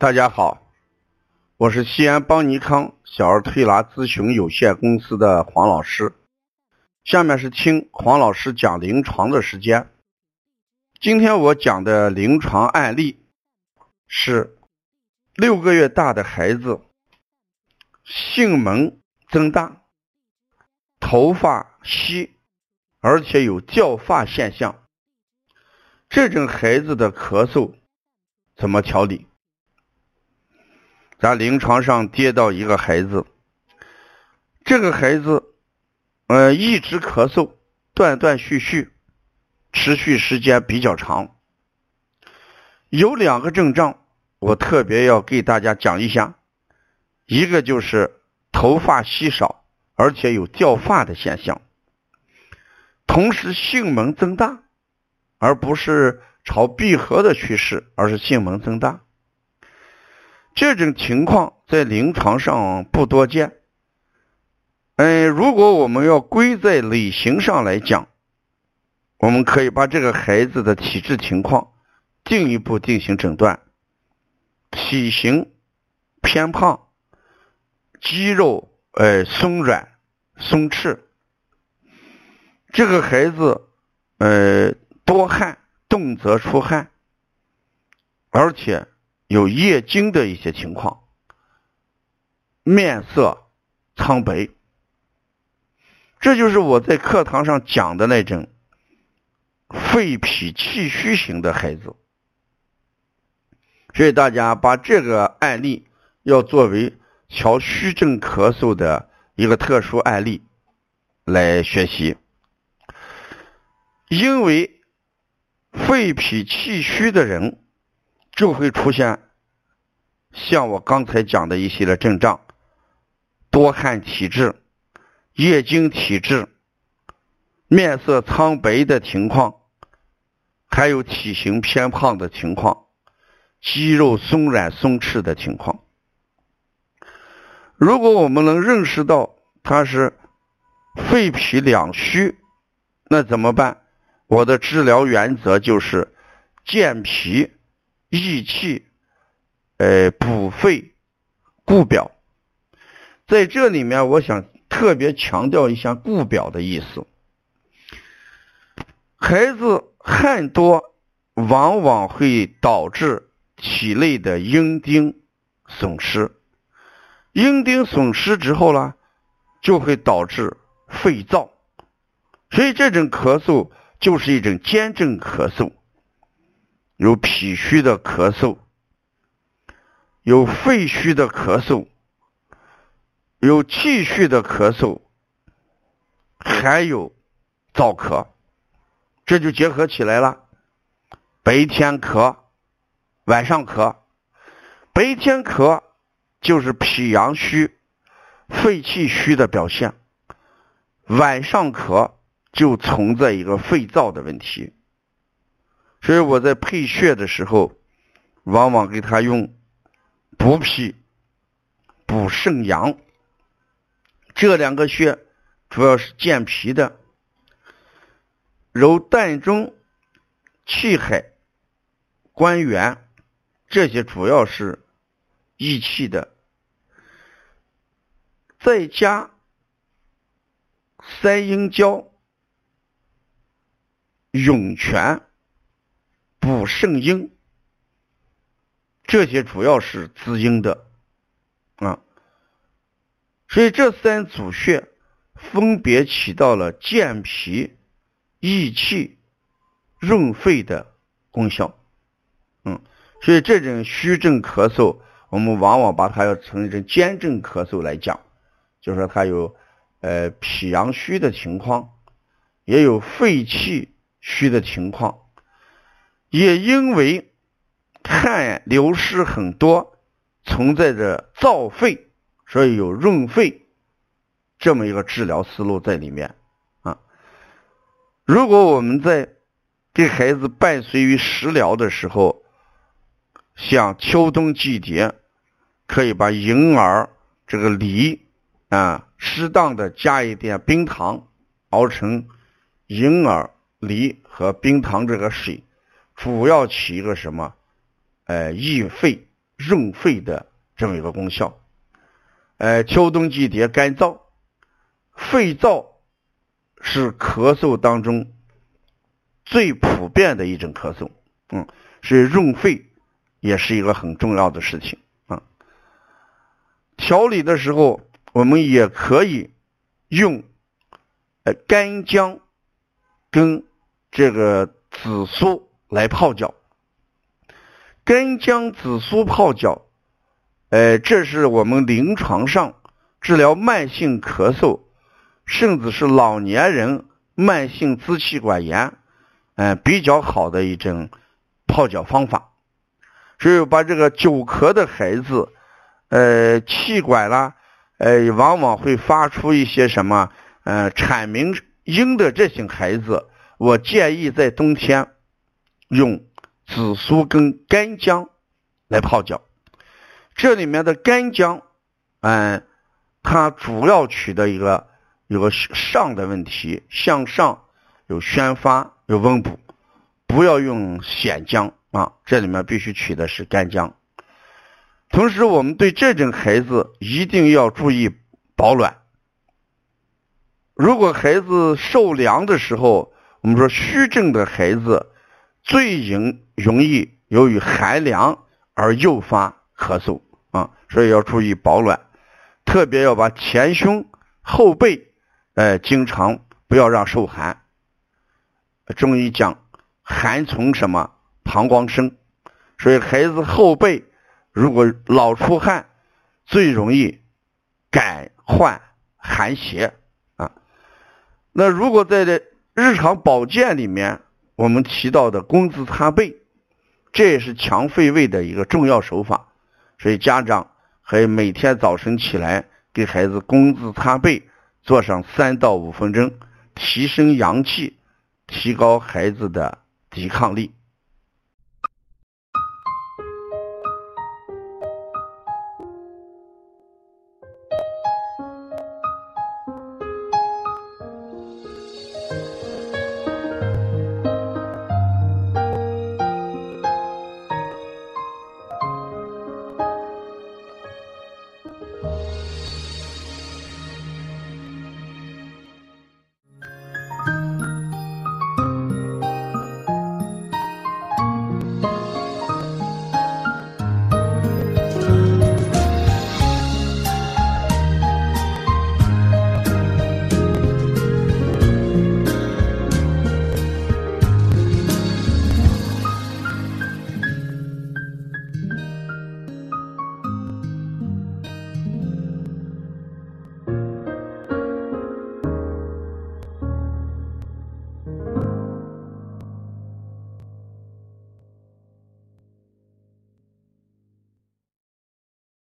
大家好，我是西安邦尼康小儿推拿咨询有限公司的黄老师。下面是听黄老师讲临床的时间。今天我讲的临床案例是六个月大的孩子，性门增大，头发稀，而且有掉发现象。这种孩子的咳嗽怎么调理？在临床上接到一个孩子，这个孩子，呃，一直咳嗽，断断续续，持续时间比较长。有两个症状，我特别要给大家讲一下，一个就是头发稀少，而且有掉发的现象，同时性门增大，而不是朝闭合的趋势，而是性门增大。这种情况在临床上不多见。嗯，如果我们要归在类型上来讲，我们可以把这个孩子的体质情况进一步进行诊断。体型偏胖，肌肉呃松软松弛，这个孩子呃多汗，动则出汗，而且。有夜惊的一些情况，面色苍白，这就是我在课堂上讲的那种肺脾气虚型的孩子。所以大家把这个案例要作为调虚症咳嗽的一个特殊案例来学习，因为肺脾气虚的人。就会出现像我刚才讲的一系列症状：多汗体质、月经体质、面色苍白的情况，还有体型偏胖的情况、肌肉松软松弛的情况。如果我们能认识到他是肺脾两虚，那怎么办？我的治疗原则就是健脾。益气，呃，补肺固表，在这里面，我想特别强调一下固表的意思。孩子汗多，往往会导致体内的阴丁损失，阴丁损失之后呢，就会导致肺燥，所以这种咳嗽就是一种兼症咳嗽。有脾虚的咳嗽，有肺虚的咳嗽，有气虚的咳嗽，还有燥咳，这就结合起来了。白天咳，晚上咳。白天咳就是脾阳虚、肺气虚的表现，晚上咳就存在一个肺燥的问题。所以我在配穴的时候，往往给他用补脾、补肾阳这两个穴，主要是健脾的；揉膻中、气海、关元这些主要是益气的。再加三阴交、涌泉。补肾阴，这些主要是滋阴的啊，所以这三组穴分别起到了健脾、益气、润肺的功效。嗯，所以这种虚症咳嗽，我们往往把它要成一种兼症咳嗽来讲，就是说它有呃脾阳虚的情况，也有肺气虚的情况。也因为汗流失很多，存在着燥肺，所以有润肺这么一个治疗思路在里面啊。如果我们在给孩子伴随于食疗的时候，像秋冬季节，可以把银耳这个梨啊，适当的加一点冰糖，熬成银耳梨和冰糖这个水。主要起一个什么？呃，益肺润肺的这么一个功效。呃，秋冬季节干燥，肺燥是咳嗽当中最普遍的一种咳嗽，嗯，所以润肺也是一个很重要的事情啊。调理的时候，我们也可以用呃干姜跟这个紫苏来泡脚。干姜紫苏泡脚，呃，这是我们临床上治疗慢性咳嗽，甚至是老年人慢性支气管炎，嗯，比较好的一种泡脚方法。所以把这个久咳的孩子，呃，气管啦，呃，往往会发出一些什么，呃，产鸣音的这些孩子，我建议在冬天用。紫苏跟干姜来泡脚，这里面的干姜，嗯，它主要取的一个有个上的问题，向上有宣发有温补，不要用鲜姜啊，这里面必须取的是干姜。同时，我们对这种孩子一定要注意保暖。如果孩子受凉的时候，我们说虚症的孩子。最容容易由于寒凉而诱发咳嗽啊，所以要注意保暖，特别要把前胸后背，呃，经常不要让受寒。中医讲寒从什么膀胱生，所以孩子后背如果老出汗，最容易感患寒邪啊。那如果在这日常保健里面，我们提到的工字擦背，这也是强肺胃的一个重要手法，所以家长可以每天早晨起来给孩子工字擦背，做上三到五分钟，提升阳气，提高孩子的抵抗力。